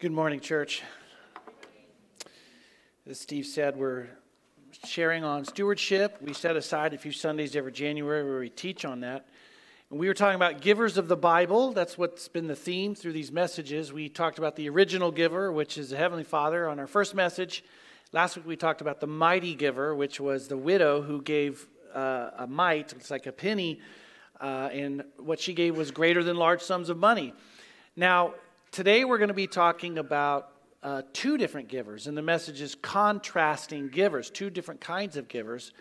Good morning, church. As Steve said, we're sharing on stewardship. We set aside a few Sundays every January where we teach on that. And we were talking about givers of the Bible. That's what's been the theme through these messages. We talked about the original giver, which is the Heavenly Father, on our first message. Last week we talked about the mighty giver, which was the widow who gave uh, a mite, it's like a penny, uh, and what she gave was greater than large sums of money. Now, Today we're going to be talking about uh, two different givers, and the message is contrasting givers, two different kinds of givers.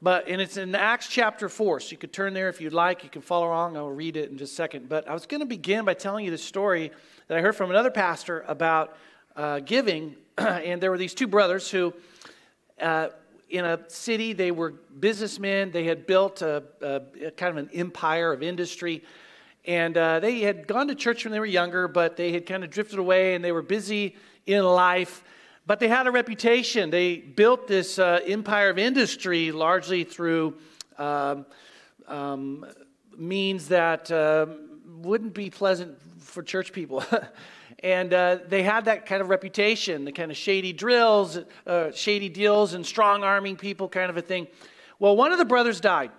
But and it's in Acts chapter four, so you could turn there if you'd like. You can follow along. I'll read it in just a second. But I was going to begin by telling you the story that I heard from another pastor about uh, giving, and there were these two brothers who. Uh, in a city, they were businessmen. They had built a, a, a kind of an empire of industry. And uh, they had gone to church when they were younger, but they had kind of drifted away and they were busy in life. But they had a reputation. They built this uh, empire of industry largely through um, um, means that uh, wouldn't be pleasant for church people. and uh, they had that kind of reputation, the kind of shady drills, uh, shady deals, and strong arming people kind of a thing. Well, one of the brothers died.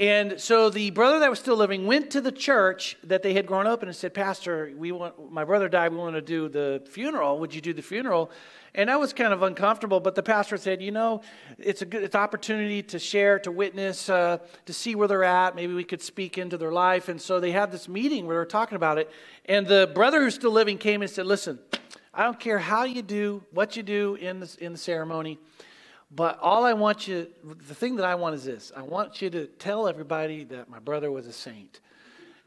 And so the brother that was still living went to the church that they had grown up in and said, Pastor, we want, my brother died. We want to do the funeral. Would you do the funeral? And I was kind of uncomfortable, but the pastor said, You know, it's a good it's opportunity to share, to witness, uh, to see where they're at. Maybe we could speak into their life. And so they had this meeting where they were talking about it. And the brother who's still living came and said, Listen, I don't care how you do, what you do in the, in the ceremony. But all I want you, the thing that I want is this I want you to tell everybody that my brother was a saint.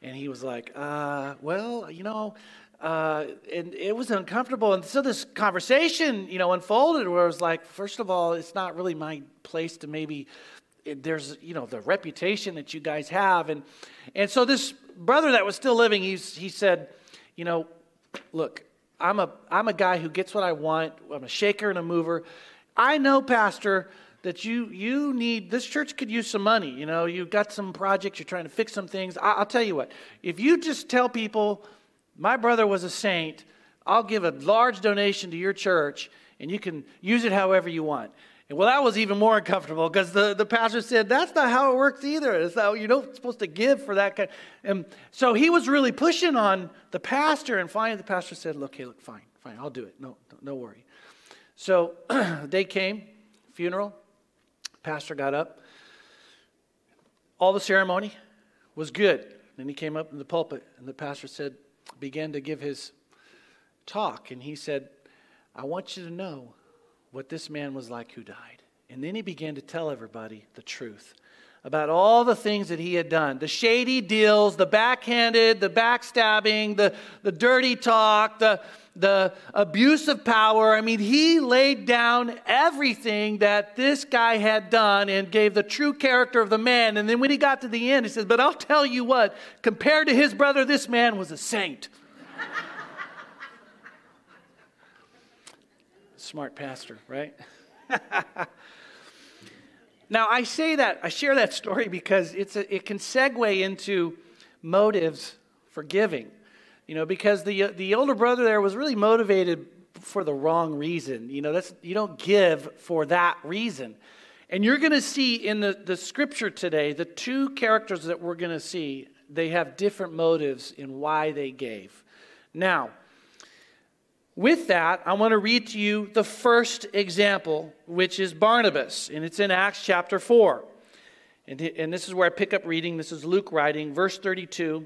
And he was like, uh, well, you know, uh, and it was uncomfortable. And so this conversation, you know, unfolded where it was like, first of all, it's not really my place to maybe, there's, you know, the reputation that you guys have. And, and so this brother that was still living, he's, he said, you know, look, I'm a, I'm a guy who gets what I want. I'm a shaker and a mover. I know, Pastor, that you you need this church could use some money. You know, you've got some projects, you're trying to fix some things. I, will tell you what, if you just tell people, my brother was a saint, I'll give a large donation to your church, and you can use it however you want. And well, that was even more uncomfortable because the, the pastor said, That's not how it works either. It's not, you're not supposed to give for that kind. And so he was really pushing on the pastor, and finally the pastor said, Look, hey, look, fine, fine, I'll do it. No, no worry. So the day came, funeral, pastor got up. All the ceremony was good. Then he came up in the pulpit, and the pastor said, began to give his talk, and he said, I want you to know what this man was like who died. And then he began to tell everybody the truth about all the things that he had done the shady deals, the backhanded, the backstabbing, the, the dirty talk, the, the abuse of power. I mean, he laid down everything that this guy had done and gave the true character of the man. And then when he got to the end, he says, But I'll tell you what, compared to his brother, this man was a saint. Smart pastor, right? Now, I say that, I share that story because it's a, it can segue into motives for giving. You know, because the, the older brother there was really motivated for the wrong reason. You know, that's, you don't give for that reason. And you're going to see in the, the scripture today, the two characters that we're going to see, they have different motives in why they gave. Now, with that, I want to read to you the first example, which is Barnabas, and it's in Acts chapter 4. And, and this is where I pick up reading. This is Luke writing, verse 32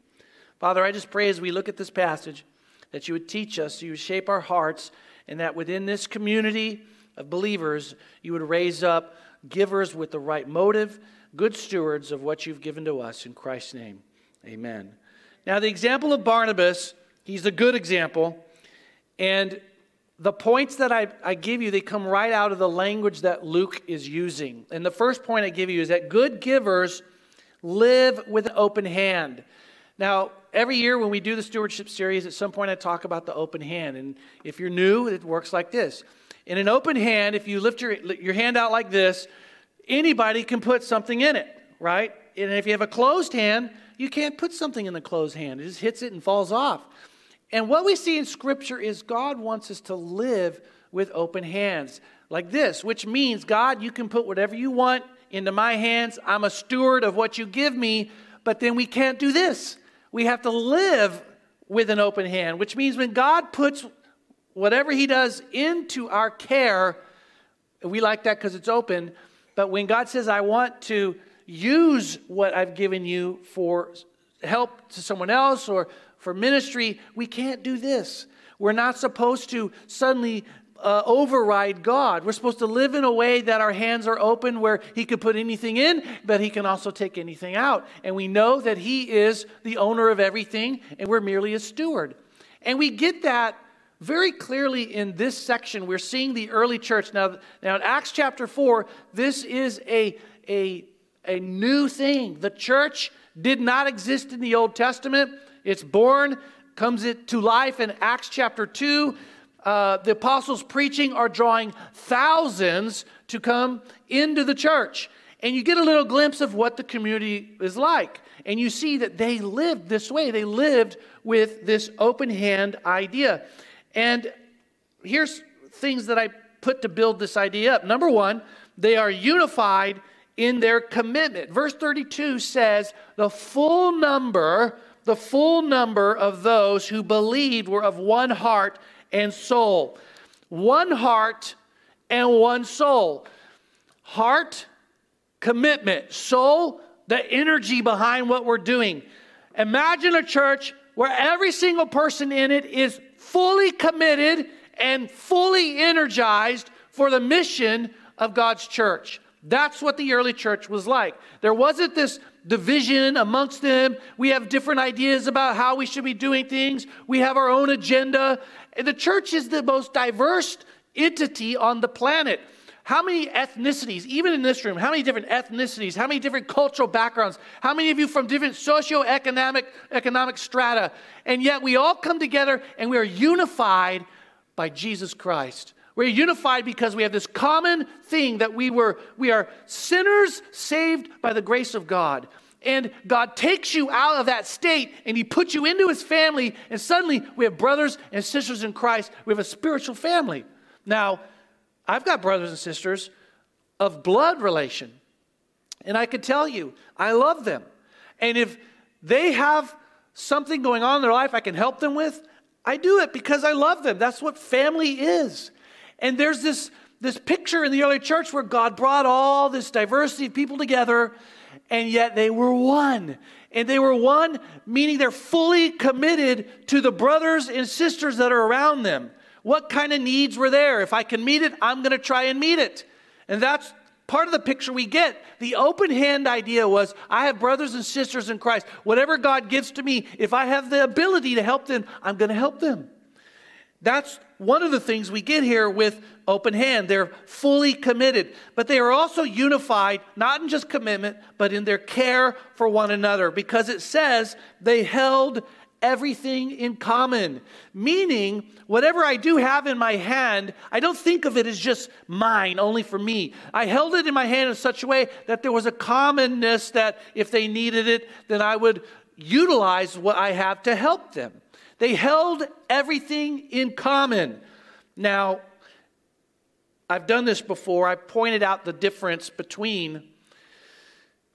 Father, I just pray as we look at this passage that you would teach us, you would shape our hearts, and that within this community of believers, you would raise up givers with the right motive, good stewards of what you've given to us. In Christ's name, amen. Now, the example of Barnabas, he's a good example. And the points that I, I give you, they come right out of the language that Luke is using. And the first point I give you is that good givers live with an open hand. Now, every year when we do the stewardship series, at some point I talk about the open hand. And if you're new, it works like this. In an open hand, if you lift your, your hand out like this, anybody can put something in it, right? And if you have a closed hand, you can't put something in the closed hand. It just hits it and falls off. And what we see in Scripture is God wants us to live with open hands, like this, which means, God, you can put whatever you want into my hands. I'm a steward of what you give me, but then we can't do this. We have to live with an open hand, which means when God puts whatever He does into our care, we like that because it's open. But when God says, I want to use what I've given you for help to someone else or for ministry, we can't do this. We're not supposed to suddenly uh, override God. We're supposed to live in a way that our hands are open, where He could put anything in, but He can also take anything out. And we know that He is the owner of everything, and we're merely a steward. And we get that very clearly in this section. We're seeing the early church. Now, now in Acts chapter 4, this is a, a, a new thing. The church did not exist in the Old Testament. It's born, comes it to life in Acts chapter 2 uh, the apostles' preaching are drawing thousands to come into the church. And you get a little glimpse of what the community is like. And you see that they lived this way. They lived with this open hand idea. And here's things that I put to build this idea up. Number one, they are unified in their commitment. Verse 32 says, The full number, the full number of those who believed were of one heart and soul. One heart and one soul. Heart, commitment. Soul, the energy behind what we're doing. Imagine a church where every single person in it is fully committed and fully energized for the mission of God's church. That's what the early church was like. There wasn't this division amongst them. We have different ideas about how we should be doing things. We have our own agenda. The church is the most diverse entity on the planet. How many ethnicities, even in this room, how many different ethnicities, how many different cultural backgrounds, how many of you from different socioeconomic economic strata, and yet we all come together and we are unified by Jesus Christ. We're unified because we have this common thing that we were we are sinners saved by the grace of God. And God takes you out of that state and He puts you into His family, and suddenly we have brothers and sisters in Christ. We have a spiritual family. Now, I've got brothers and sisters of blood relation, and I can tell you, I love them. And if they have something going on in their life I can help them with, I do it because I love them. That's what family is. And there's this, this picture in the early church where God brought all this diversity of people together and yet they were one. And they were one, meaning they're fully committed to the brothers and sisters that are around them. What kind of needs were there? If I can meet it, I'm going to try and meet it. And that's part of the picture we get. The open hand idea was I have brothers and sisters in Christ. Whatever God gives to me, if I have the ability to help them, I'm going to help them. That's one of the things we get here with open hand. They're fully committed, but they are also unified, not in just commitment, but in their care for one another, because it says they held everything in common. Meaning, whatever I do have in my hand, I don't think of it as just mine, only for me. I held it in my hand in such a way that there was a commonness that if they needed it, then I would utilize what I have to help them. They held everything in common. Now, I've done this before. I pointed out the difference between,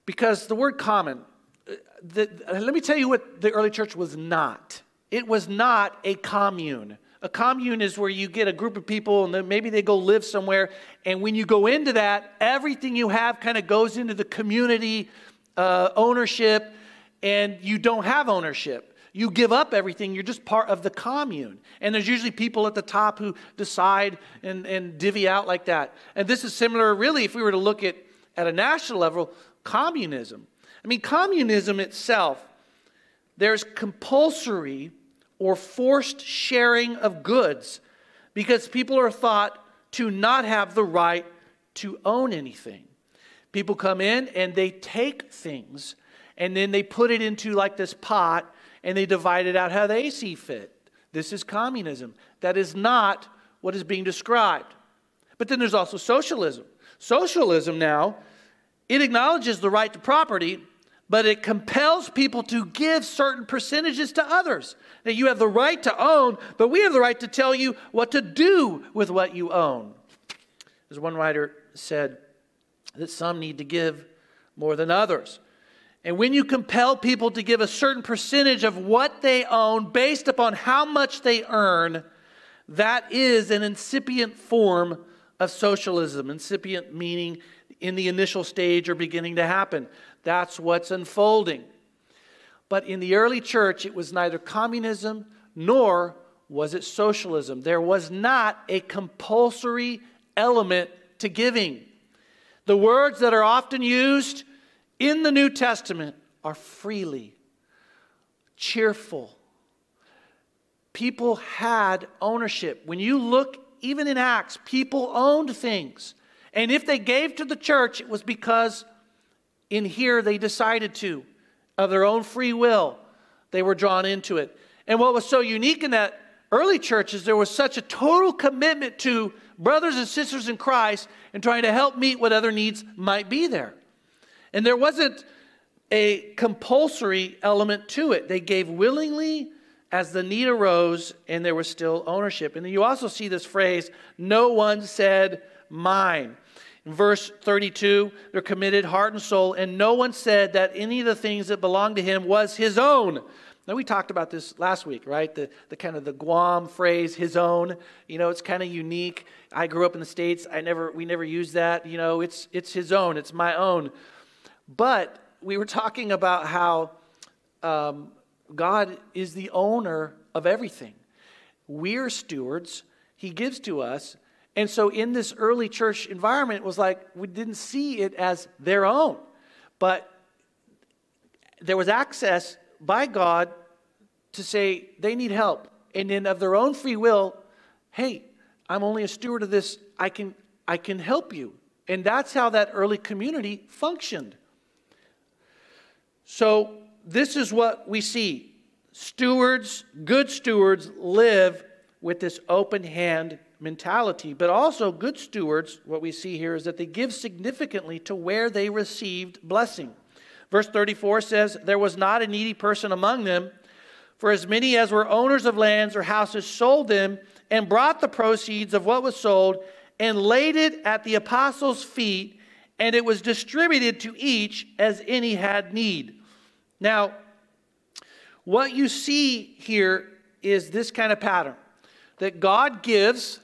because the word common, uh, the, let me tell you what the early church was not. It was not a commune. A commune is where you get a group of people and then maybe they go live somewhere. And when you go into that, everything you have kind of goes into the community uh, ownership and you don't have ownership. You give up everything, you're just part of the commune. And there's usually people at the top who decide and, and divvy out like that. And this is similar, really, if we were to look at at a national level, communism. I mean, communism itself, there's compulsory or forced sharing of goods because people are thought to not have the right to own anything. People come in and they take things and then they put it into like this pot and they divide it out how they see fit. This is communism. That is not what is being described. But then there's also socialism. Socialism now, it acknowledges the right to property, but it compels people to give certain percentages to others. Now, you have the right to own, but we have the right to tell you what to do with what you own. As one writer said, that some need to give more than others. And when you compel people to give a certain percentage of what they own based upon how much they earn, that is an incipient form of socialism. Incipient meaning in the initial stage or beginning to happen. That's what's unfolding. But in the early church, it was neither communism nor was it socialism. There was not a compulsory element to giving. The words that are often used in the New Testament are freely, cheerful. People had ownership. When you look, even in Acts, people owned things. And if they gave to the church, it was because in here they decided to, of their own free will, they were drawn into it. And what was so unique in that early church is there was such a total commitment to brothers and sisters in Christ and trying to help meet what other needs might be there. And there wasn't a compulsory element to it. They gave willingly as the need arose, and there was still ownership. And you also see this phrase, no one said mine. In verse 32, they're committed heart and soul, and no one said that any of the things that belonged to him was his own. Now, we talked about this last week, right? The, the kind of the Guam phrase, his own. You know, it's kind of unique. I grew up in the States. I never, we never use that. You know, it's, it's his own, it's my own. But we were talking about how um, God is the owner of everything. We're stewards, He gives to us. And so in this early church environment, it was like we didn't see it as their own. But there was access by God to say they need help. And then of their own free will, hey, I'm only a steward of this. I can, I can help you. And that's how that early community functioned. So, this is what we see. Stewards, good stewards, live with this open hand mentality. But also, good stewards, what we see here is that they give significantly to where they received blessing. Verse 34 says, There was not a needy person among them, for as many as were owners of lands or houses sold them and brought the proceeds of what was sold and laid it at the apostles' feet, and it was distributed to each as any had need. Now, what you see here is this kind of pattern that God gives,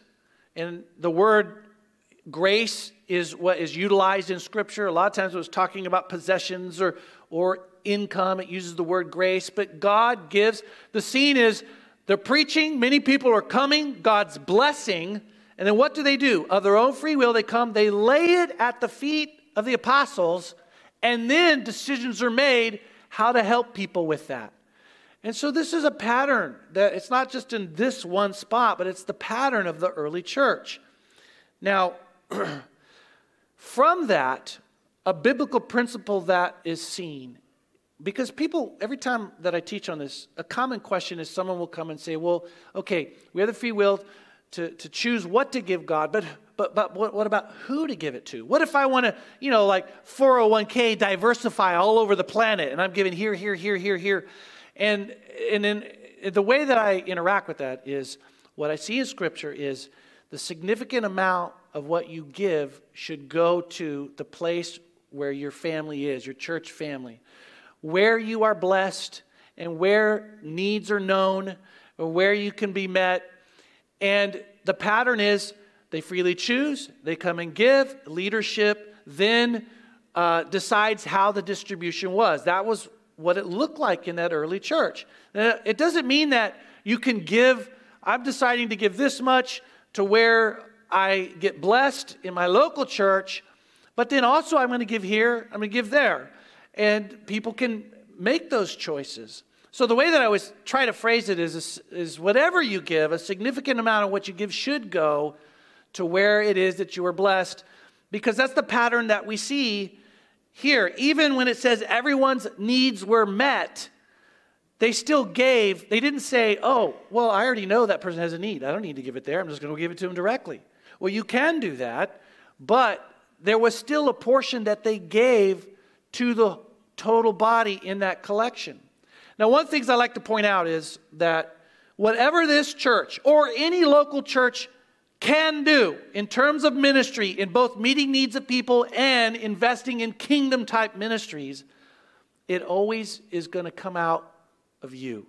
and the word grace is what is utilized in Scripture. A lot of times it was talking about possessions or, or income, it uses the word grace, but God gives. The scene is they're preaching, many people are coming, God's blessing, and then what do they do? Of their own free will, they come, they lay it at the feet of the apostles, and then decisions are made how to help people with that. And so this is a pattern that it's not just in this one spot, but it's the pattern of the early church. Now, from that, a biblical principle that is seen, because people, every time that I teach on this, a common question is someone will come and say, Well, okay, we have the free will to, to choose what to give God, but but, but what, what about who to give it to? What if I want to, you know, like 401k diversify all over the planet and I'm giving here, here, here, here, here? And, and then the way that I interact with that is what I see in Scripture is the significant amount of what you give should go to the place where your family is, your church family, where you are blessed and where needs are known, or where you can be met. And the pattern is they freely choose, they come and give leadership, then uh, decides how the distribution was. That was what it looked like in that early church. Now, it doesn't mean that you can give, I'm deciding to give this much to where I get blessed in my local church, but then also I'm going to give here, I'm going to give there. And people can make those choices. So the way that I always try to phrase it is, is whatever you give, a significant amount of what you give should go to where it is that you are blessed, because that's the pattern that we see here. Even when it says everyone's needs were met, they still gave. They didn't say, oh, well, I already know that person has a need. I don't need to give it there. I'm just going to give it to them directly. Well, you can do that, but there was still a portion that they gave to the total body in that collection. Now, one of the things I like to point out is that whatever this church or any local church can do in terms of ministry, in both meeting needs of people and investing in kingdom type ministries, it always is going to come out of you.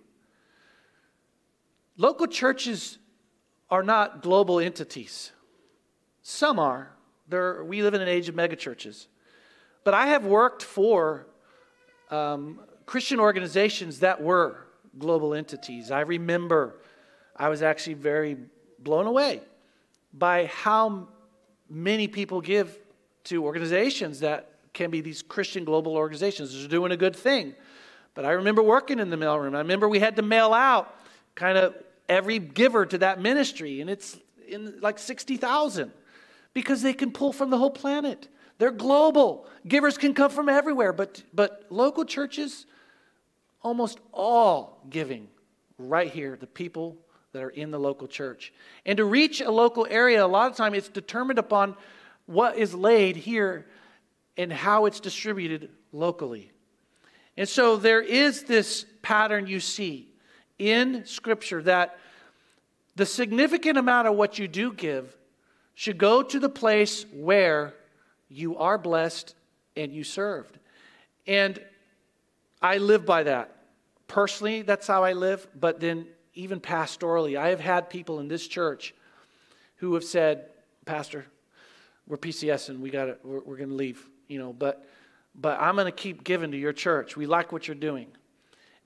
Local churches are not global entities. Some are. We live in an age of megachurches. But I have worked for um, Christian organizations that were global entities. I remember I was actually very blown away by how many people give to organizations that can be these Christian global organizations. They're doing a good thing. But I remember working in the mailroom. I remember we had to mail out kind of every giver to that ministry, and it's in like 60,000 because they can pull from the whole planet. They're global. Givers can come from everywhere, but, but local churches, almost all giving right here, the people that are in the local church. And to reach a local area, a lot of time it's determined upon what is laid here and how it's distributed locally. And so there is this pattern you see in Scripture that the significant amount of what you do give should go to the place where you are blessed and you served. And I live by that. Personally, that's how I live, but then even pastorally, I have had people in this church who have said, Pastor, we're PCS and we got we're, we're going to leave, you know, but, but I'm going to keep giving to your church. We like what you're doing.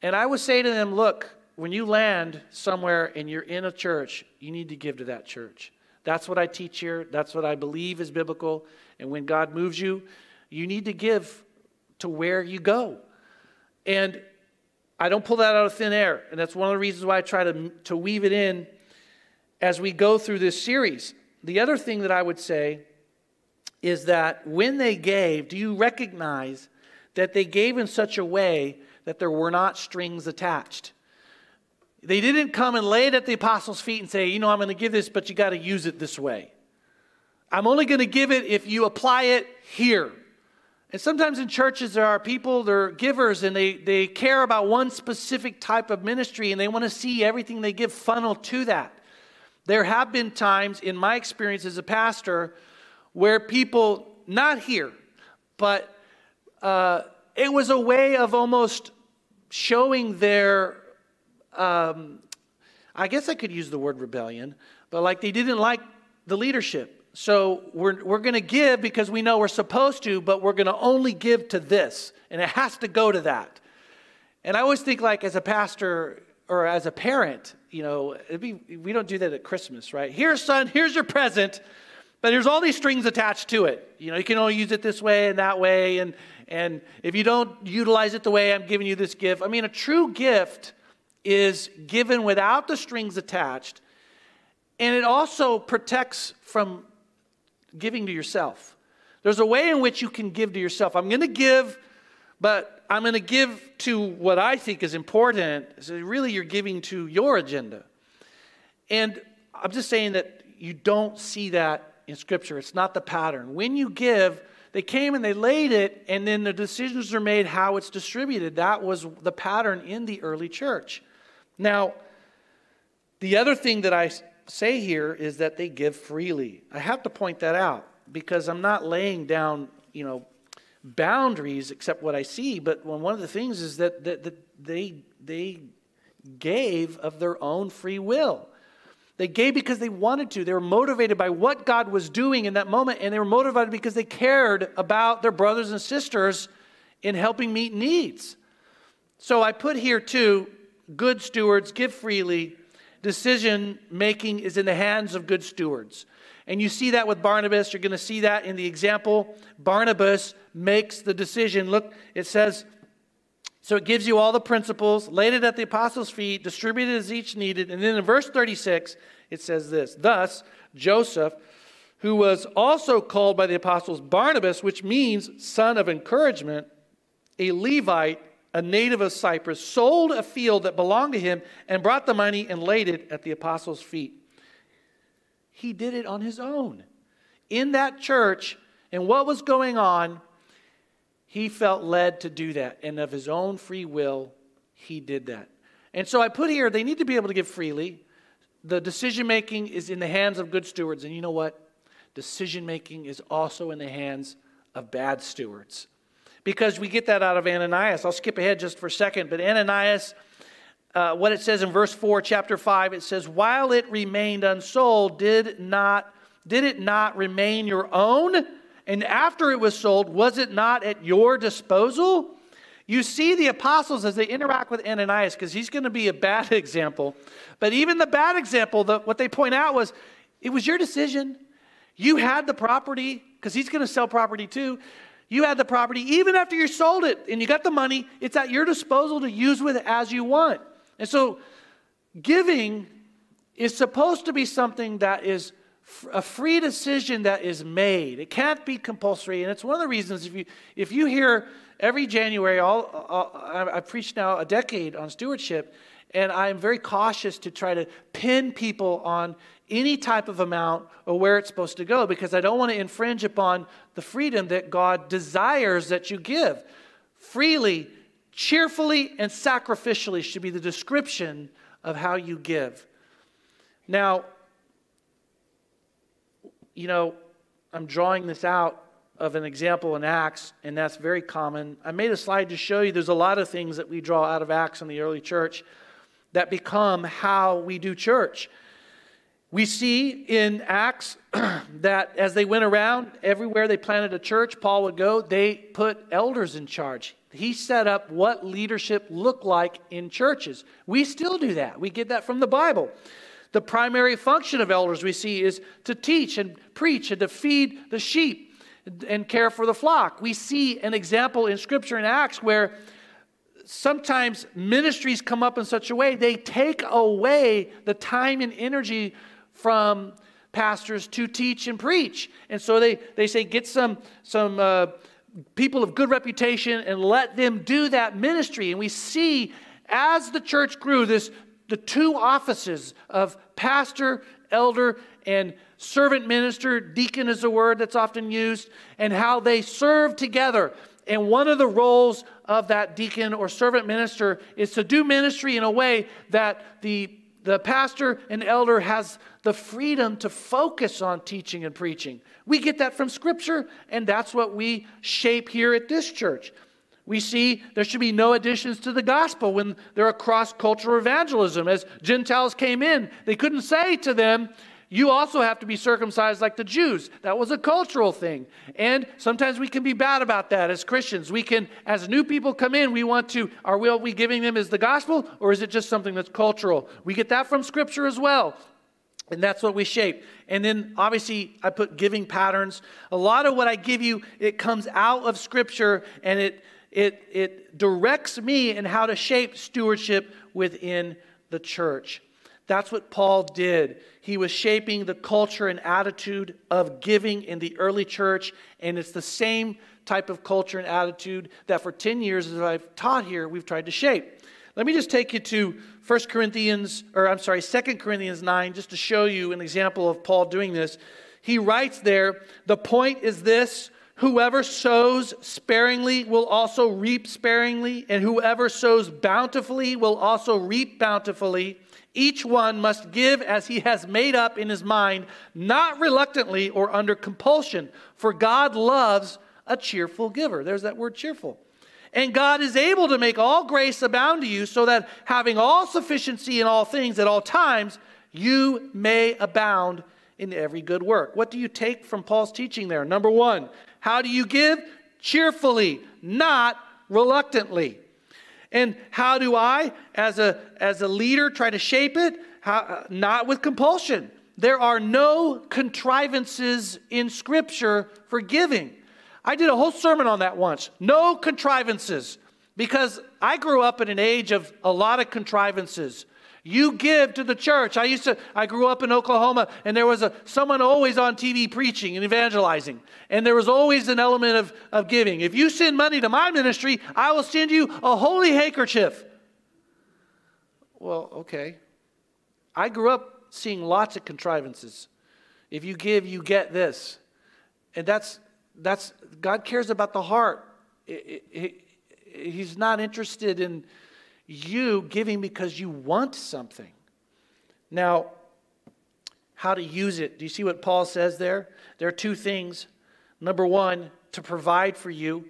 And I would say to them, look, when you land somewhere and you're in a church, you need to give to that church. That's what I teach here. That's what I believe is biblical. And when God moves you, you need to give to where you go. And I don't pull that out of thin air. And that's one of the reasons why I try to, to weave it in as we go through this series. The other thing that I would say is that when they gave, do you recognize that they gave in such a way that there were not strings attached? They didn't come and lay it at the apostles' feet and say, you know, I'm going to give this, but you got to use it this way. I'm only going to give it if you apply it here. And sometimes in churches, there are people, they're givers, and they, they care about one specific type of ministry, and they want to see everything they give funnel to that. There have been times, in my experience as a pastor, where people, not here, but uh, it was a way of almost showing their, um, I guess I could use the word rebellion, but like they didn't like the leadership. So we're, we're going to give because we know we're supposed to, but we're going to only give to this, and it has to go to that. And I always think, like, as a pastor or as a parent, you know, be, we don't do that at Christmas, right? Here, son, here's your present, but there's all these strings attached to it. You know, you can only use it this way and that way, and and if you don't utilize it the way I'm giving you this gift, I mean, a true gift is given without the strings attached, and it also protects from giving to yourself. There's a way in which you can give to yourself. I'm going to give, but I'm going to give to what I think is important. So really, you're giving to your agenda. And I'm just saying that you don't see that in Scripture. It's not the pattern. When you give, they came and they laid it, and then the decisions are made how it's distributed. That was the pattern in the early church. Now, the other thing that I say here is that they give freely. I have to point that out because I'm not laying down, you know, boundaries except what I see. But one of the things is that, that, that they, they gave of their own free will. They gave because they wanted to. They were motivated by what God was doing in that moment, and they were motivated because they cared about their brothers and sisters in helping meet needs. So I put here too good stewards give freely. Decision making is in the hands of good stewards. And you see that with Barnabas. You're going to see that in the example. Barnabas makes the decision. Look, it says, so it gives you all the principles, laid it at the apostles' feet, distributed as each needed. And then in verse 36, it says this Thus, Joseph, who was also called by the apostles Barnabas, which means son of encouragement, a Levite, a native of Cyprus, sold a field that belonged to him and brought the money and laid it at the apostles' feet. He did it on his own. In that church, and what was going on, he felt led to do that. And of his own free will, he did that. And so I put here, they need to be able to give freely. The decision making is in the hands of good stewards. And you know what? Decision making is also in the hands of bad stewards. Because we get that out of Ananias. I'll skip ahead just for a second. But Ananias, uh, what it says in verse 4, chapter 5, it says, While it remained unsold, did, not, did it not remain your own? And after it was sold, was it not at your disposal? You see the apostles as they interact with Ananias, because he's going to be a bad example. But even the bad example, the, what they point out was it was your decision. You had the property, because he's going to sell property too. You had the property even after you sold it and you got the money, it's at your disposal to use with as you want. And so giving is supposed to be something that is a free decision that is made. It can't be compulsory, and it's one of the reasons if you if you hear every January, all, all I've preached now a decade on stewardship, and I'm very cautious to try to pin people on any type of amount or where it's supposed to go because I don't want to infringe upon the freedom that God desires that you give. Freely, cheerfully, and sacrificially should be the description of how you give. Now, you know, I'm drawing this out of an example in Acts, and that's very common. I made a slide to show you there's a lot of things that we draw out of Acts in the early church that become how we do church. We see in Acts that as they went around, everywhere they planted a church, Paul would go, they put elders in charge. He set up what leadership looked like in churches. We still do that. We get that from the Bible. The primary function of elders we see is to teach and preach and to feed the sheep and care for the flock. We see an example in Scripture in Acts where sometimes ministries come up in such a way they take away the time and energy from pastors to teach and preach. And so they, they say, get some, some uh, people of good reputation and let them do that ministry. And we see as the church grew, this the two offices of pastor, elder, and servant minister, deacon is a word that's often used, and how they serve together. And one of the roles of that deacon or servant minister is to do ministry in a way that the, the pastor and elder has the freedom to focus on teaching and preaching. We get that from Scripture, and that's what we shape here at this church. We see there should be no additions to the gospel when there are cross cultural evangelism. As Gentiles came in, they couldn't say to them, You also have to be circumcised like the Jews. That was a cultural thing. And sometimes we can be bad about that as Christians. We can, as new people come in, we want to, are we, are we giving them as the gospel or is it just something that's cultural? We get that from Scripture as well. And that's what we shape. And then obviously I put giving patterns. A lot of what I give you, it comes out of Scripture and it it, it directs me in how to shape stewardship within the church. That's what Paul did. He was shaping the culture and attitude of giving in the early church, and it's the same type of culture and attitude that for 10 years, as I've taught here, we've tried to shape. Let me just take you to 1 Corinthians, or I'm sorry, 2 Corinthians 9, just to show you an example of Paul doing this. He writes there, the point is this Whoever sows sparingly will also reap sparingly, and whoever sows bountifully will also reap bountifully. Each one must give as he has made up in his mind, not reluctantly or under compulsion, for God loves a cheerful giver. There's that word cheerful. And God is able to make all grace abound to you, so that having all sufficiency in all things at all times, you may abound in every good work. What do you take from Paul's teaching there? Number one, how do you give? Cheerfully, not reluctantly. And how do I, as a, as a leader, try to shape it? How, uh, not with compulsion. There are no contrivances in Scripture for giving. I did a whole sermon on that once. No contrivances. Because I grew up in an age of a lot of contrivances. You give to the church. I used to, I grew up in Oklahoma, and there was a, someone always on TV preaching and evangelizing. And there was always an element of, of giving. If you send money to my ministry, I will send you a holy handkerchief. Well, okay. I grew up seeing lots of contrivances. If you give, you get this. And that's, that's God cares about the heart. It, it, it, he's not interested in you giving because you want something. Now, how to use it. Do you see what Paul says there? There are two things. Number one, to provide for you.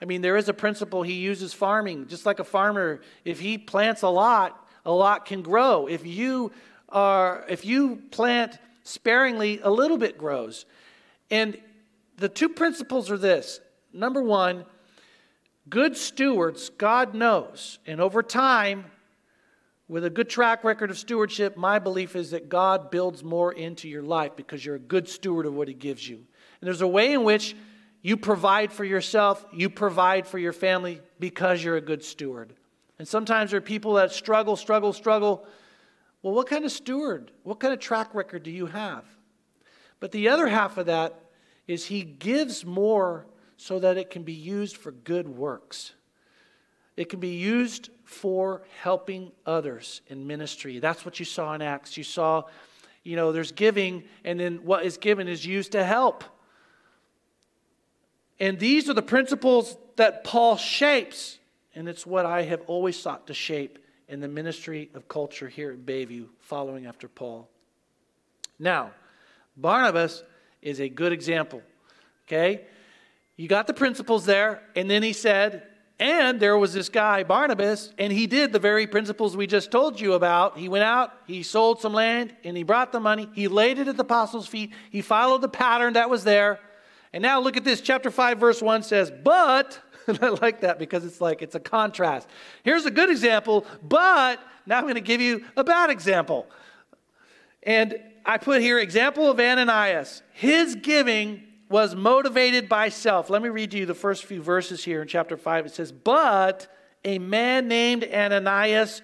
I mean, there is a principle he uses farming, just like a farmer. If he plants a lot, a lot can grow. If you are, if you plant sparingly, a little bit grows. And the two principles are this. Number one, Good stewards, God knows. And over time, with a good track record of stewardship, my belief is that God builds more into your life because you're a good steward of what He gives you. And there's a way in which you provide for yourself, you provide for your family because you're a good steward. And sometimes there are people that struggle, struggle, struggle. Well, what kind of steward, what kind of track record do you have? But the other half of that is He gives more so that it can be used for good works. It can be used for helping others in ministry. That's what you saw in Acts. You saw, you know, there's giving, and then what is given is used to help. And these are the principles that Paul shapes, and it's what I have always sought to shape in the ministry of culture here at Bayview, following after Paul. Now, Barnabas is a good example. Okay? You got the principles there. And then he said, and there was this guy, Barnabas, and he did the very principles we just told you about. He went out, he sold some land, and he brought the money. He laid it at the apostles' feet. He followed the pattern that was there. And now look at this. Chapter 5, verse 1 says, But, I like that because it's like it's a contrast. Here's a good example, but now I'm going to give you a bad example. And I put here example of Ananias. His giving was motivated by self. Let me read to you the first few verses here in chapter 5. It says, But a man named Ananias,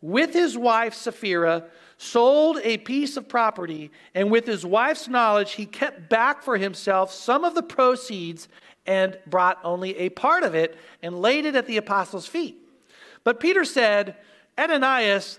with his wife Sapphira, sold a piece of property, and with his wife's knowledge, he kept back for himself some of the proceeds and brought only a part of it and laid it at the apostles' feet. But Peter said, Ananias,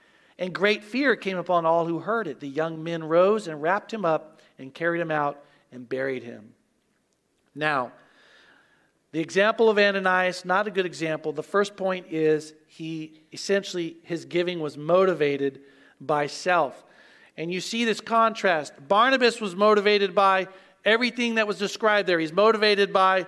And great fear came upon all who heard it. The young men rose and wrapped him up and carried him out and buried him. Now, the example of Ananias, not a good example. The first point is he essentially, his giving was motivated by self. And you see this contrast. Barnabas was motivated by everything that was described there. He's motivated by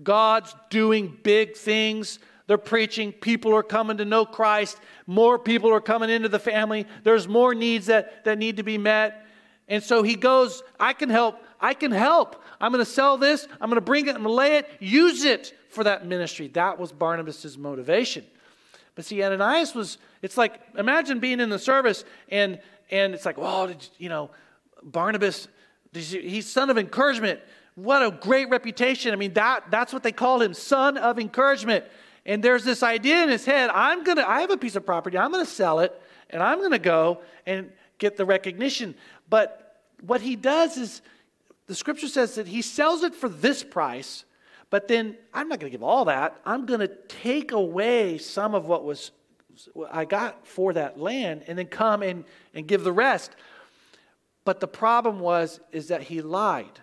God's doing big things they're preaching. People are coming to know Christ. More people are coming into the family. There's more needs that, that need to be met. And so he goes, I can help. I can help. I'm going to sell this. I'm going to bring it. I'm going to lay it. Use it for that ministry. That was Barnabas' motivation. But see, Ananias was, it's like, imagine being in the service and, and it's like, well, did, you know, Barnabas, he's son of encouragement. What a great reputation. I mean, that, that's what they called him, son of encouragement. And there's this idea in his head I'm going to, I have a piece of property, I'm going to sell it, and I'm going to go and get the recognition. But what he does is, the scripture says that he sells it for this price, but then I'm not going to give all that. I'm going to take away some of what was I got for that land and then come and, and give the rest. But the problem was is that he lied.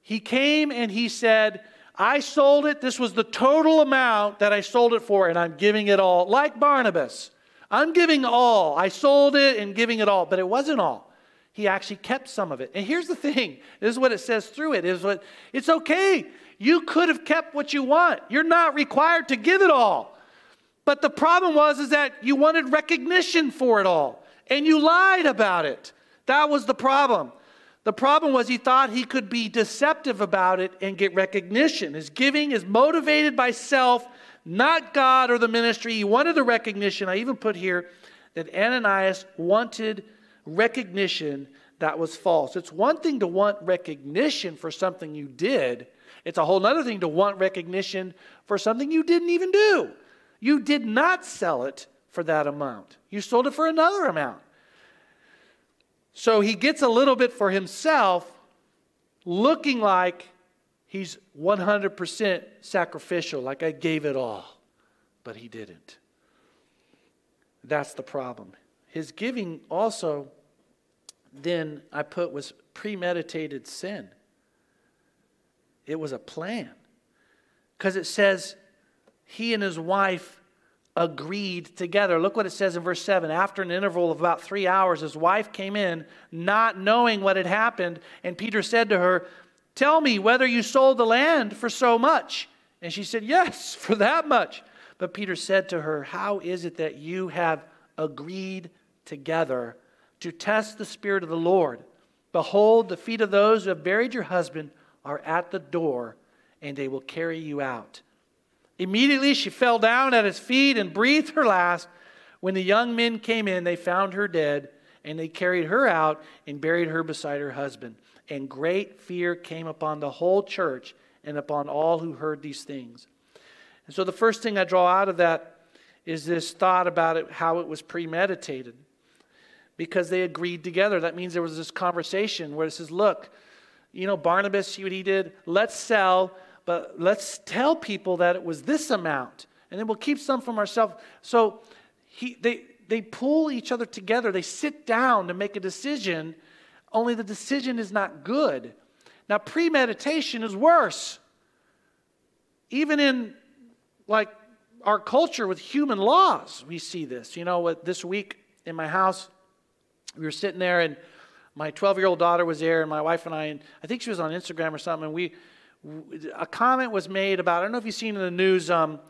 He came and he said, I sold it. This was the total amount that I sold it for, and I'm giving it all. Like Barnabas, I'm giving all. I sold it and giving it all, but it wasn't all. He actually kept some of it. And here's the thing this is what it says through it is what it's okay. You could have kept what you want. You're not required to give it all. But the problem was is that you wanted recognition for it all and you lied about it. That was the problem. The problem was he thought he could be deceptive about it and get recognition. His giving is motivated by self, not God or the ministry. He wanted the recognition. I even put here that Ananias wanted recognition that was false. It's one thing to want recognition for something you did, it's a whole other thing to want recognition for something you didn't even do. You did not sell it for that amount, you sold it for another amount. So he gets a little bit for himself, looking like he's 100% sacrificial, like I gave it all. But he didn't. That's the problem. His giving also, then I put, was premeditated sin. It was a plan. Because it says he and his wife agreed together. Look what it says in verse 7. After an interval of about three hours, his wife came in, not knowing what had happened. And Peter said to her, Tell me whether you sold the land for so much. And she said, Yes, for that much. But Peter said to her, How is it that you have agreed together to test the Spirit of the Lord? Behold, the feet of those who have buried your husband are at the door, and they will carry you out. Immediately she fell down at his feet and breathed her last. When the young men came in, they found her dead, and they carried her out and buried her beside her husband. And great fear came upon the whole church and upon all who heard these things. And so the first thing I draw out of that is this thought about it, how it was premeditated. Because they agreed together. That means there was this conversation where it says, look, you know, Barnabas, see what he did? Let's sell but let's tell people that it was this amount, and then we'll keep some from ourselves. So he, they, they pull each other together, they sit down to make a decision, only the decision is not good. Now, premeditation is worse. Even in like our culture with human laws, we see this. You know, what this week in my house, we were sitting there and my 12 year old daughter was there, and my wife and I, and I think she was on Instagram or something, and we, a comment was made about, I don't know if you've seen in the news, um,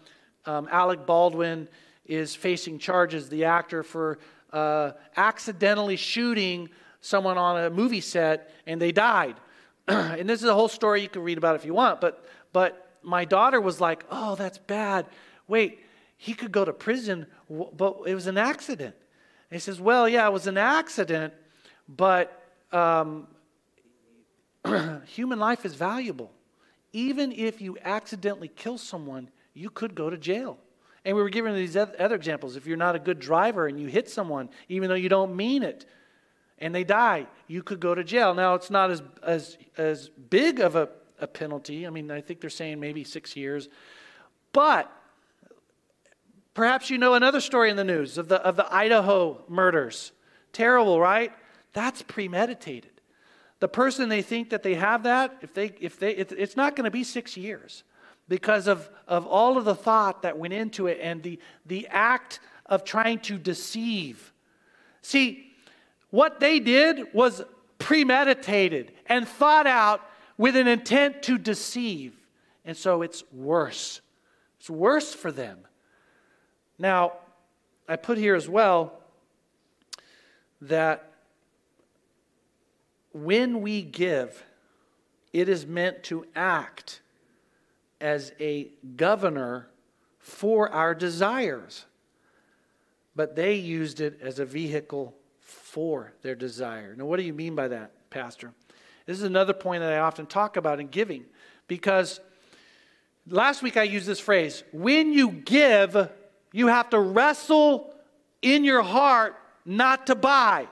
um, Alec Baldwin is facing charges, the actor, for uh, accidentally shooting someone on a movie set and they died. and this is a whole story you can read about if you want, but, but my daughter was like, oh, that's bad. Wait, he could go to prison, but it was an accident. And he says, well, yeah, it was an accident, but um, human life is valuable even if you accidentally kill someone, you could go to jail. And we were given these other examples. If you're not a good driver and you hit someone, even though you don't mean it, and they die, you could go to jail. Now, it's not as, as, as big of a, a penalty. I mean, I think they're saying maybe six years. But perhaps you know another story in the news of the, of the Idaho murders. Terrible, right? That's premeditated the person they think that they have that, if they, if they, it's not going to be six years because of, of all of the thought that went into it and the, the act of trying to deceive. See, what they did was premeditated and thought out with an intent to deceive. And so it's worse. It's worse for them. Now, I put here as well that when we give, it is meant to act as a governor for our desires. But they used it as a vehicle for their desire. Now, what do you mean by that, Pastor? This is another point that I often talk about in giving because last week I used this phrase when you give, you have to wrestle in your heart not to buy.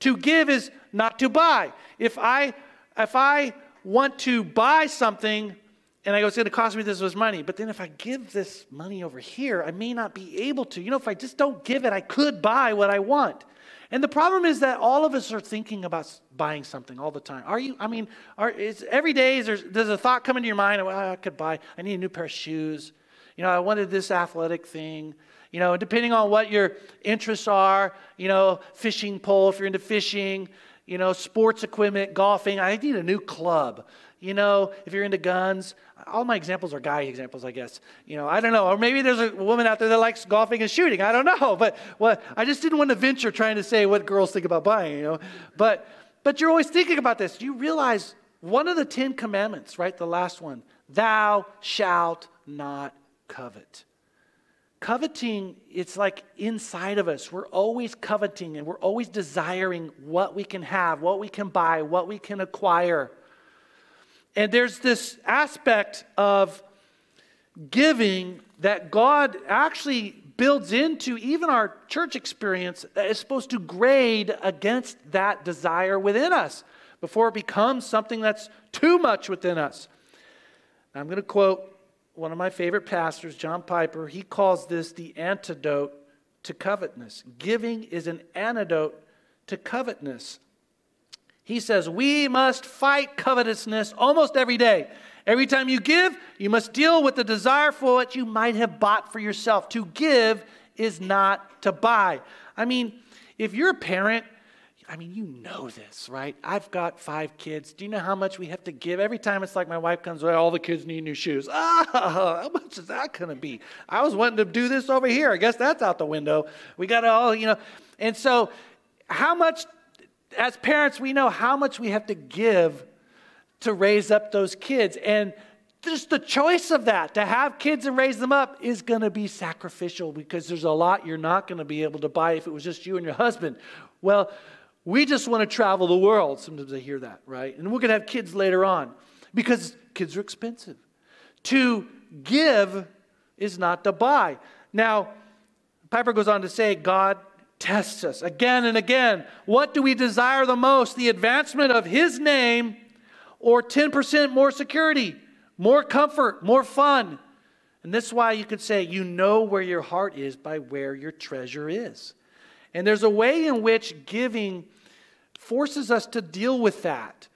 To give is not to buy. If I if I want to buy something and I go, it's going to cost me this much money, but then if I give this money over here, I may not be able to. You know, if I just don't give it, I could buy what I want. And the problem is that all of us are thinking about buying something all the time. Are you? I mean, are, is, every day is there, does a thought come into your mind? Well, I could buy. I need a new pair of shoes. You know, I wanted this athletic thing. You know, depending on what your interests are. You know, fishing pole if you're into fishing. You know, sports equipment, golfing. I need a new club. You know, if you're into guns, all my examples are guy examples, I guess. You know, I don't know. Or maybe there's a woman out there that likes golfing and shooting. I don't know. But what I just didn't want to venture trying to say what girls think about buying, you know. But but you're always thinking about this. You realize one of the Ten Commandments, right? The last one, thou shalt not covet. Coveting, it's like inside of us. We're always coveting and we're always desiring what we can have, what we can buy, what we can acquire. And there's this aspect of giving that God actually builds into even our church experience that is supposed to grade against that desire within us before it becomes something that's too much within us. I'm going to quote one of my favorite pastors, John Piper. He calls this the antidote to covetousness. Giving is an antidote to covetousness. He says, We must fight covetousness almost every day. Every time you give, you must deal with the desire for what you might have bought for yourself. To give is not to buy. I mean, if you're a parent, I mean, you know this, right? I've got five kids. Do you know how much we have to give? Every time it's like my wife comes away, all the kids need new shoes. Ah, how much is that going to be? I was wanting to do this over here. I guess that's out the window. We got to all, you know. And so, how much as parents, we know how much we have to give to raise up those kids. And just the choice of that, to have kids and raise them up, is going to be sacrificial because there's a lot you're not going to be able to buy if it was just you and your husband. Well, we just want to travel the world. Sometimes I hear that, right? And we're going to have kids later on because kids are expensive. To give is not to buy. Now, Piper goes on to say, God tests us again and again. What do we desire the most? The advancement of His name or 10% more security, more comfort, more fun? And this is why you could say you know where your heart is by where your treasure is. And there's a way in which giving forces us to deal with that.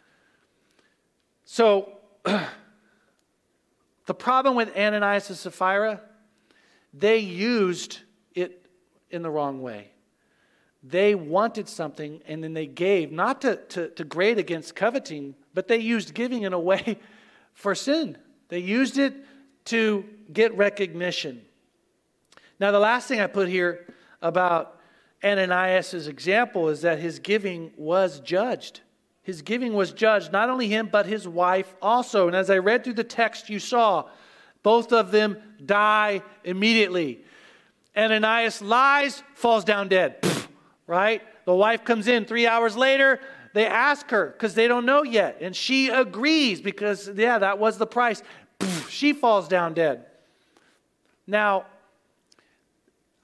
So, the problem with Ananias and Sapphira, they used it in the wrong way they wanted something and then they gave, not to, to, to grade against coveting, but they used giving in a way for sin. They used it to get recognition. Now, the last thing I put here about Ananias' example is that his giving was judged. His giving was judged, not only him, but his wife also. And as I read through the text, you saw both of them die immediately. Ananias lies, falls down dead right? The wife comes in three hours later. They ask her because they don't know yet. And she agrees because, yeah, that was the price. She falls down dead. Now,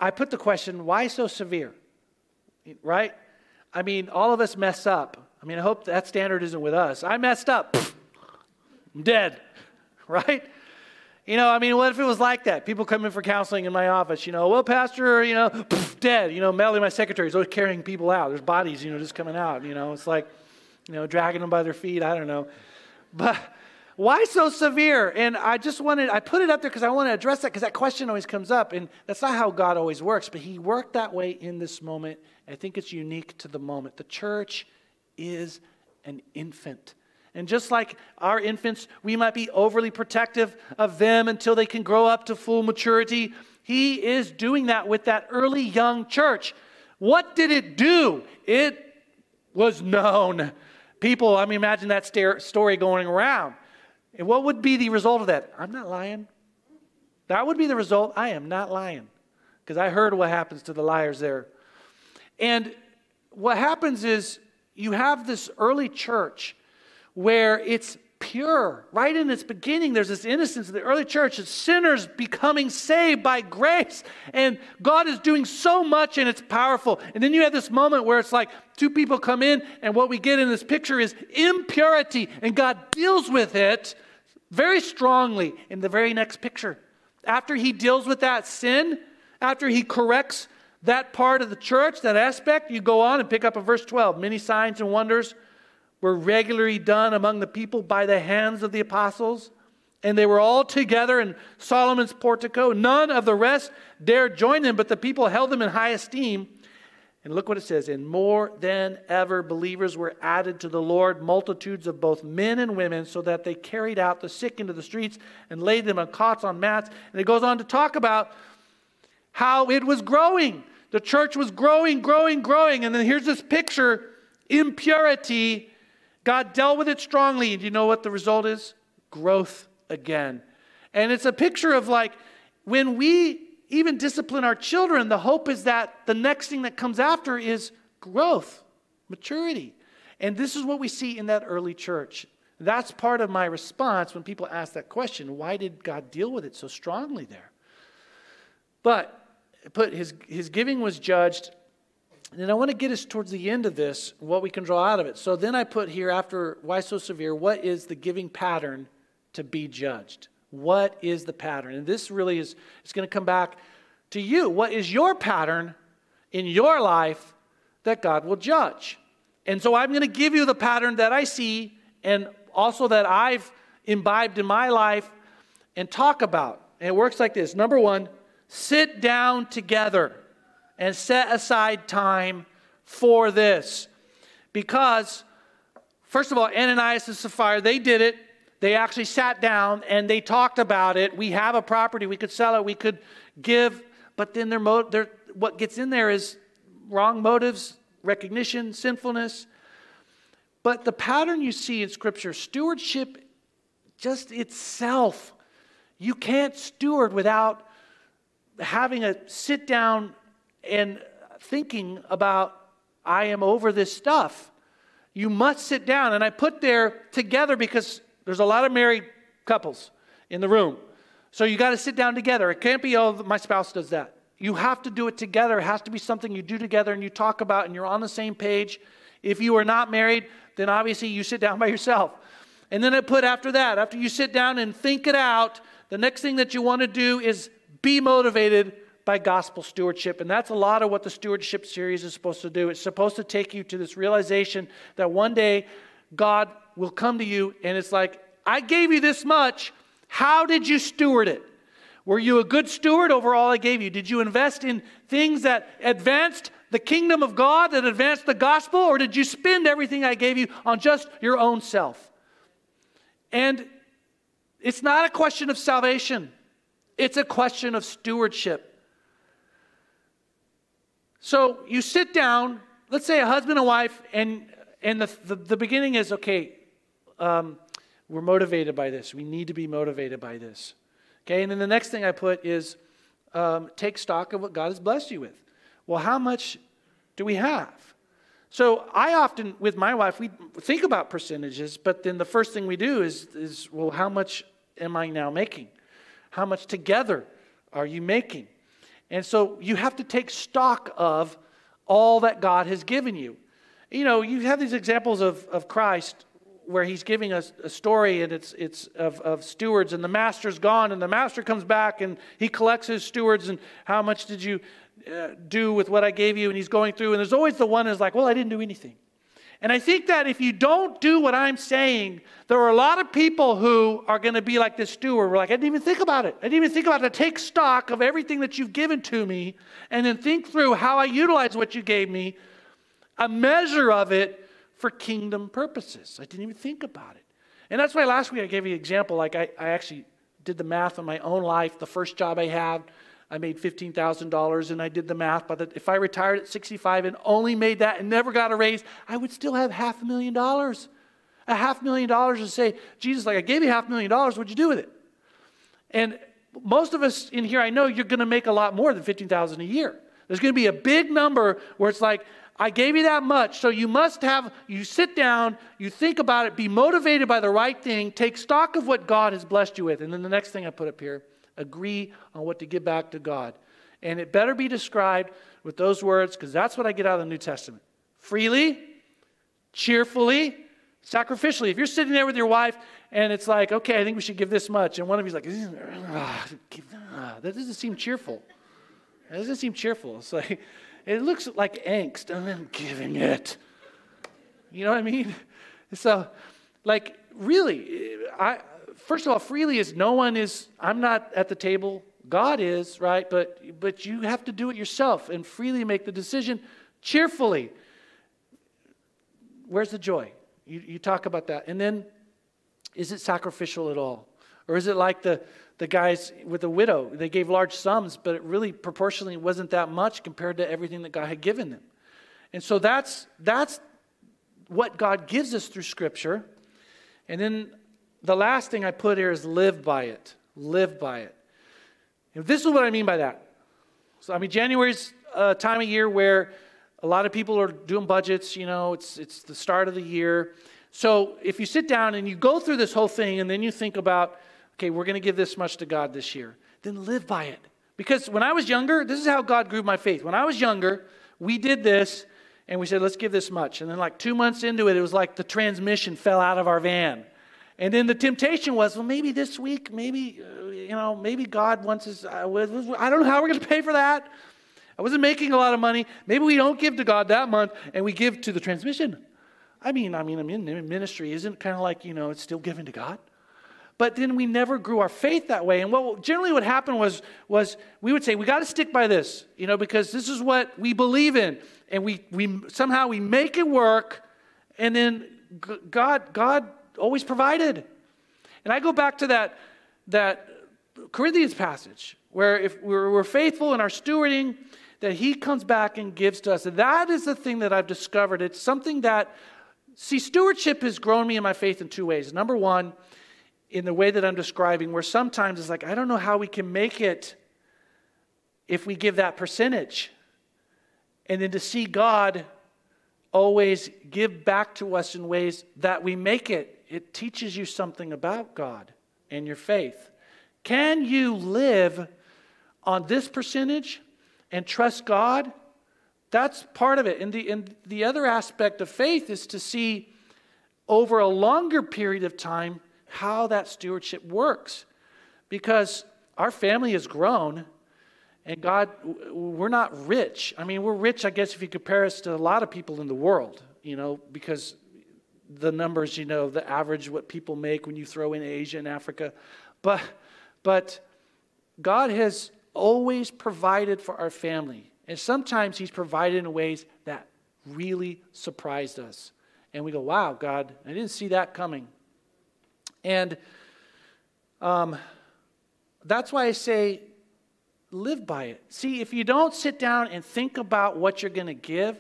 I put the question why so severe? Right? I mean, all of us mess up. I mean, I hope that standard isn't with us. I messed up. I'm dead. Right? You know, I mean, what if it was like that? People come in for counseling in my office, you know, well, Pastor, you know, dead. You know, Melly, my secretary, is always carrying people out. There's bodies, you know, just coming out. You know, it's like, you know, dragging them by their feet. I don't know. But why so severe? And I just wanted, I put it up there because I want to address that because that question always comes up. And that's not how God always works, but He worked that way in this moment. I think it's unique to the moment. The church is an infant. And just like our infants, we might be overly protective of them until they can grow up to full maturity. He is doing that with that early young church. What did it do? It was known. People, I mean, imagine that story going around. And what would be the result of that? I'm not lying. That would be the result. I am not lying. Because I heard what happens to the liars there. And what happens is you have this early church where it's pure. Right in its beginning, there's this innocence of the early church. It's sinners becoming saved by grace. And God is doing so much and it's powerful. And then you have this moment where it's like two people come in, and what we get in this picture is impurity. And God deals with it very strongly in the very next picture. After he deals with that sin, after he corrects that part of the church, that aspect, you go on and pick up in verse 12. Many signs and wonders were regularly done among the people by the hands of the apostles. And they were all together in Solomon's portico. None of the rest dared join them, but the people held them in high esteem. And look what it says. And more than ever, believers were added to the Lord, multitudes of both men and women, so that they carried out the sick into the streets and laid them on cots on mats. And it goes on to talk about how it was growing. The church was growing, growing, growing. And then here's this picture impurity. God dealt with it strongly. And you know what the result is? Growth again. And it's a picture of like when we even discipline our children, the hope is that the next thing that comes after is growth, maturity. And this is what we see in that early church. That's part of my response when people ask that question why did God deal with it so strongly there? But put his, his giving was judged. And I want to get us towards the end of this, what we can draw out of it. So then I put here, after why so severe, what is the giving pattern to be judged? What is the pattern? And this really is it's going to come back to you. What is your pattern in your life that God will judge? And so I'm going to give you the pattern that I see and also that I've imbibed in my life and talk about. And it works like this. Number 1, sit down together and set aside time for this. Because first of all, Ananias and Sapphira, they did it they actually sat down and they talked about it. We have a property, we could sell it, we could give, but then their, mo- their, what gets in there is wrong motives, recognition, sinfulness. But the pattern you see in Scripture, stewardship just itself, you can't steward without having a sit down and thinking about, I am over this stuff. You must sit down. And I put there together because there's a lot of married couples in the room. So you got to sit down together. It can't be, oh, my spouse does that. You have to do it together. It has to be something you do together and you talk about and you're on the same page. If you are not married, then obviously you sit down by yourself. And then I put after that, after you sit down and think it out, the next thing that you want to do is be motivated by gospel stewardship. And that's a lot of what the stewardship series is supposed to do. It's supposed to take you to this realization that one day God will come to you and it's like, I gave you this much. How did you steward it? Were you a good steward over all I gave you? Did you invest in things that advanced the kingdom of God, that advanced the gospel, or did you spend everything I gave you on just your own self? And it's not a question of salvation, it's a question of stewardship. So you sit down, let's say a husband and wife, and, and the, the, the beginning is okay, um, we're motivated by this. We need to be motivated by this. Okay, and then the next thing I put is um, take stock of what God has blessed you with. Well, how much do we have? So I often, with my wife, we think about percentages, but then the first thing we do is, is well, how much am I now making? How much together are you making? And so you have to take stock of all that God has given you. You know, you have these examples of, of Christ where he's giving us a, story and it's, it's of, of stewards and the master's gone and the master comes back and he collects his stewards and how much did you uh, do with what I gave you? And he's going through and there's always the one that's like, well, I didn't do anything. And I think that if you don't do what I'm saying, there are a lot of people who are going to be like this steward. We're like, I didn't even think about it. I didn't even think about it. Take stock of everything that you've given to me and then think through how I utilize what you gave me, a measure of it for kingdom purposes. I didn't even think about it. And that's why last week I gave you an example. Like I, I actually did the math on my own life. The first job I had, I made $15,000 and I did the math. But if I retired at 65 and only made that and never got a raise, I would still have half a million dollars. A half million dollars to say, Jesus, like I gave you half a million dollars, what'd you do with it? And most of us in here, I know you're going to make a lot more than 15,000 a year. There's going to be a big number where it's like, I gave you that much, so you must have, you sit down, you think about it, be motivated by the right thing, take stock of what God has blessed you with. And then the next thing I put up here, agree on what to give back to God. And it better be described with those words, because that's what I get out of the New Testament freely, cheerfully, sacrificially. If you're sitting there with your wife and it's like, okay, I think we should give this much, and one of you's like, that doesn't seem cheerful. It doesn't seem cheerful. It's like, it looks like angst, I'm giving it. You know what I mean? So, like, really, I, first of all, freely is no one is, I'm not at the table. God is, right? But, but you have to do it yourself and freely make the decision cheerfully. Where's the joy? You, you talk about that. And then, is it sacrificial at all? Or is it like the, the guys with the widow? They gave large sums, but it really proportionally wasn't that much compared to everything that God had given them. And so that's, that's what God gives us through Scripture. And then the last thing I put here is live by it. Live by it. And this is what I mean by that. So, I mean, January's a time of year where a lot of people are doing budgets, you know, it's, it's the start of the year. So if you sit down and you go through this whole thing and then you think about, okay, we're going to give this much to God this year, then live by it. Because when I was younger, this is how God grew my faith. When I was younger, we did this and we said, let's give this much. And then, like two months into it, it was like the transmission fell out of our van. And then the temptation was, well, maybe this week, maybe, uh, you know, maybe God wants us. I, I don't know how we're going to pay for that. I wasn't making a lot of money. Maybe we don't give to God that month and we give to the transmission. I mean, I mean, I mean, ministry isn't kind of like, you know, it's still given to God. But then we never grew our faith that way. And what generally what happened was, was we would say, we got to stick by this, you know, because this is what we believe in. And we, we somehow we make it work, and then God, God always provided. And I go back to that, that Corinthians passage where if we're, we're faithful in our stewarding, that he comes back and gives to us. That is the thing that I've discovered. It's something that, see, stewardship has grown me in my faith in two ways. Number one, in the way that I'm describing, where sometimes it's like, I don't know how we can make it if we give that percentage. And then to see God always give back to us in ways that we make it, it teaches you something about God and your faith. Can you live on this percentage and trust God? That's part of it. And the, and the other aspect of faith is to see over a longer period of time how that stewardship works. Because our family has grown, and God, we're not rich. I mean, we're rich, I guess, if you compare us to a lot of people in the world, you know, because the numbers, you know, the average what people make when you throw in Asia and Africa. But, but God has always provided for our family. And sometimes He's provided in ways that really surprised us. And we go, wow, God, I didn't see that coming. And um, that's why I say, live by it. See, if you don't sit down and think about what you're going to give,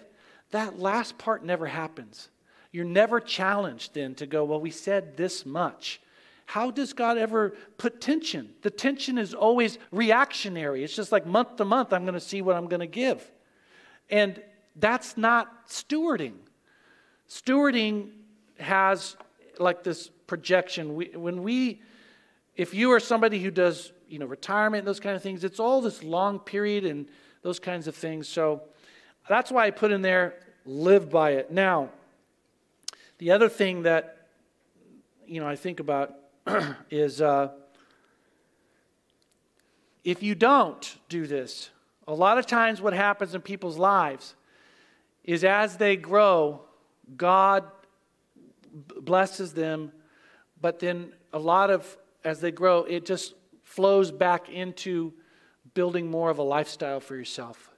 that last part never happens. You're never challenged then to go, well, we said this much. How does God ever put tension? The tension is always reactionary. It's just like month to month, I'm going to see what I'm going to give. And that's not stewarding. Stewarding has like this projection. We, when we, if you are somebody who does, you know, retirement and those kind of things, it's all this long period and those kinds of things. So that's why I put in there, live by it. Now, the other thing that, you know, I think about is uh, if you don't do this, a lot of times what happens in people's lives is as they grow, God blesses them but then a lot of, as they grow, it just flows back into building more of a lifestyle for yourself.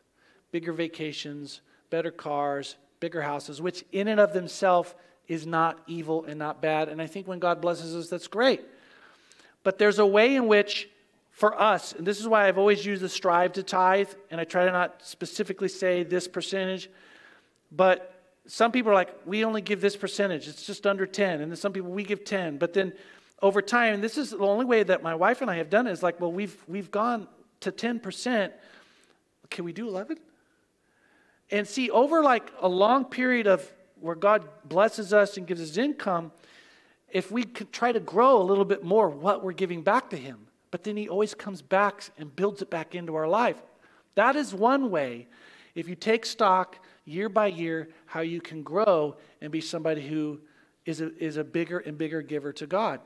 Bigger vacations, better cars, bigger houses, which in and of themselves is not evil and not bad. And I think when God blesses us, that's great. But there's a way in which, for us, and this is why I've always used the strive to tithe, and I try to not specifically say this percentage, but some people are like, we only give this percentage, it's just under 10. And then some people, we give 10. But then over time, this is the only way that my wife and I have done it, is like, well, we've, we've gone to 10%. Can we do 11? And see, over like a long period of where God blesses us and gives us income, if we could try to grow a little bit more what we're giving back to Him, but then He always comes back and builds it back into our life. That is one way. If you take stock year by year how you can grow and be somebody who is a, is a bigger and bigger giver to God.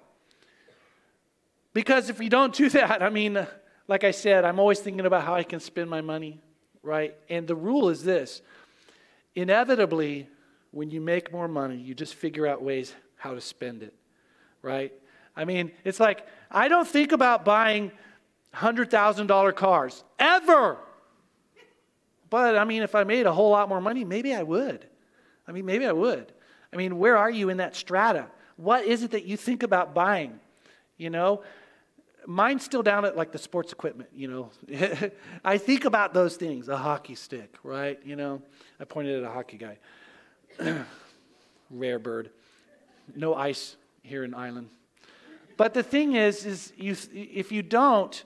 Because if you don't do that, I mean, like I said, I'm always thinking about how I can spend my money, right? And the rule is this inevitably, when you make more money, you just figure out ways how to spend it, right? I mean, it's like, I don't think about buying $100,000 cars ever. But I mean, if I made a whole lot more money, maybe I would. I mean, maybe I would. I mean, where are you in that strata? What is it that you think about buying? You know, mine's still down at like the sports equipment, you know. I think about those things, a hockey stick, right? You know, I pointed at a hockey guy. Rare bird. No ice here in Ireland. But the thing is, is you, if you don't,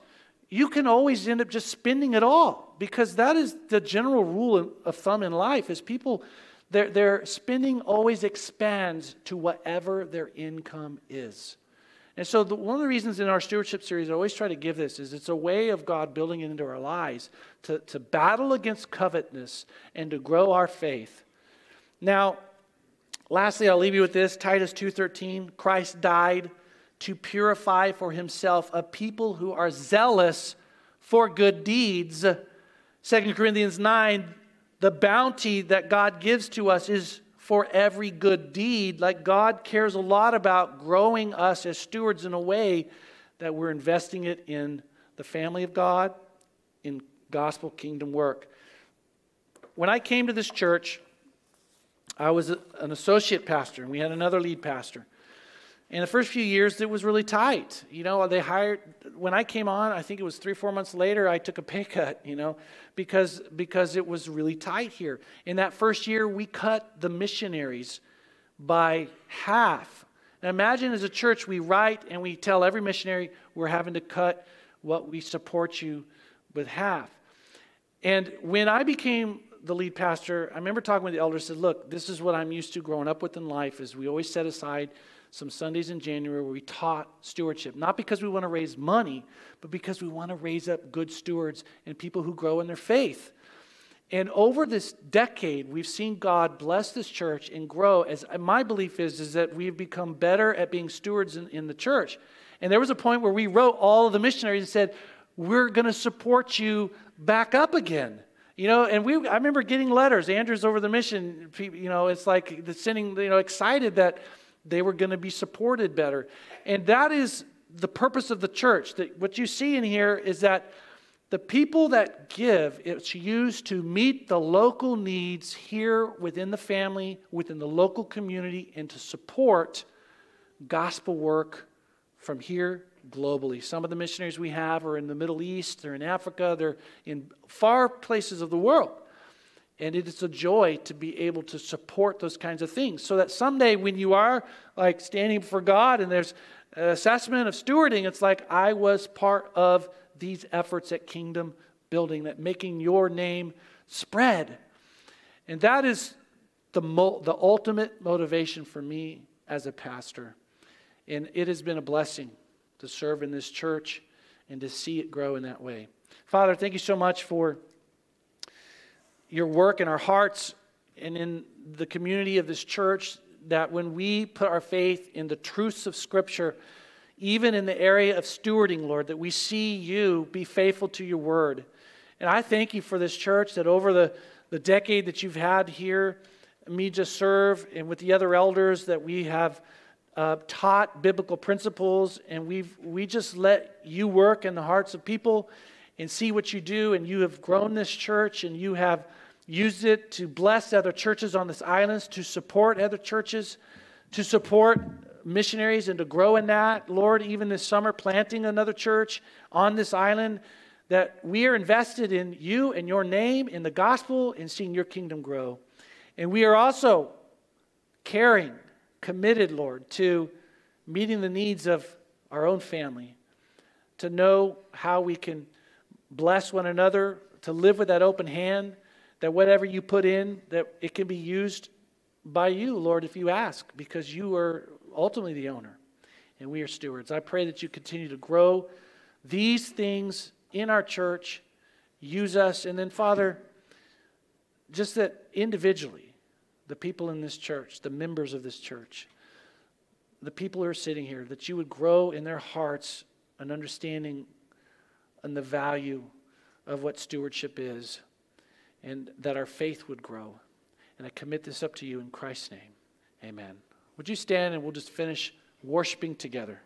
you can always end up just spending it all because that is the general rule of thumb in life is people their, their spending always expands to whatever their income is and so the, one of the reasons in our stewardship series i always try to give this is it's a way of god building it into our lives to, to battle against covetousness and to grow our faith now lastly i'll leave you with this titus 2.13 christ died to purify for himself a people who are zealous for good deeds. 2 Corinthians 9, the bounty that God gives to us is for every good deed. Like God cares a lot about growing us as stewards in a way that we're investing it in the family of God, in gospel kingdom work. When I came to this church, I was an associate pastor, and we had another lead pastor. In the first few years, it was really tight. You know, they hired, when I came on, I think it was three, four months later, I took a pay cut, you know, because, because it was really tight here. In that first year, we cut the missionaries by half. Now imagine as a church, we write and we tell every missionary we're having to cut what we support you with half. And when I became the lead pastor, I remember talking with the elders, said, look, this is what I'm used to growing up with in life, is we always set aside some Sundays in January where we taught stewardship, not because we want to raise money, but because we want to raise up good stewards and people who grow in their faith. And over this decade, we've seen God bless this church and grow. As my belief is, is that we've become better at being stewards in, in the church. And there was a point where we wrote all of the missionaries and said, "We're going to support you back up again." You know, and we I remember getting letters. Andrew's over the mission. You know, it's like the sending. You know, excited that they were going to be supported better. And that is the purpose of the church. That what you see in here is that the people that give, it's used to meet the local needs here within the family, within the local community, and to support gospel work from here globally. Some of the missionaries we have are in the Middle East, they're in Africa, they're in far places of the world. And it is a joy to be able to support those kinds of things so that someday when you are like standing for God and there's an assessment of stewarding, it's like I was part of these efforts at kingdom building, that making your name spread. And that is the, mo- the ultimate motivation for me as a pastor. And it has been a blessing to serve in this church and to see it grow in that way. Father, thank you so much for your work in our hearts and in the community of this church that when we put our faith in the truths of Scripture, even in the area of stewarding, Lord, that we see you be faithful to your word. And I thank you for this church that over the, the decade that you've had here, me just serve, and with the other elders, that we have uh, taught biblical principles, and we've we just let you work in the hearts of people and see what you do. And you have grown this church, and you have used it to bless other churches on this island, to support other churches, to support missionaries and to grow in that. Lord, even this summer, planting another church on this island, that we are invested in you and your name, in the gospel, and seeing your kingdom grow. And we are also caring, committed, Lord, to meeting the needs of our own family, to know how we can bless one another, to live with that open hand that whatever you put in, that it can be used by you, Lord, if you ask, because you are ultimately the owner and we are stewards. I pray that you continue to grow these things in our church, use us, and then, Father, just that individually, the people in this church, the members of this church, the people who are sitting here, that you would grow in their hearts an understanding and the value of what stewardship is, and that our faith would grow. And I commit this up to you in Christ's name. Amen. Would you stand and we'll just finish worshiping together?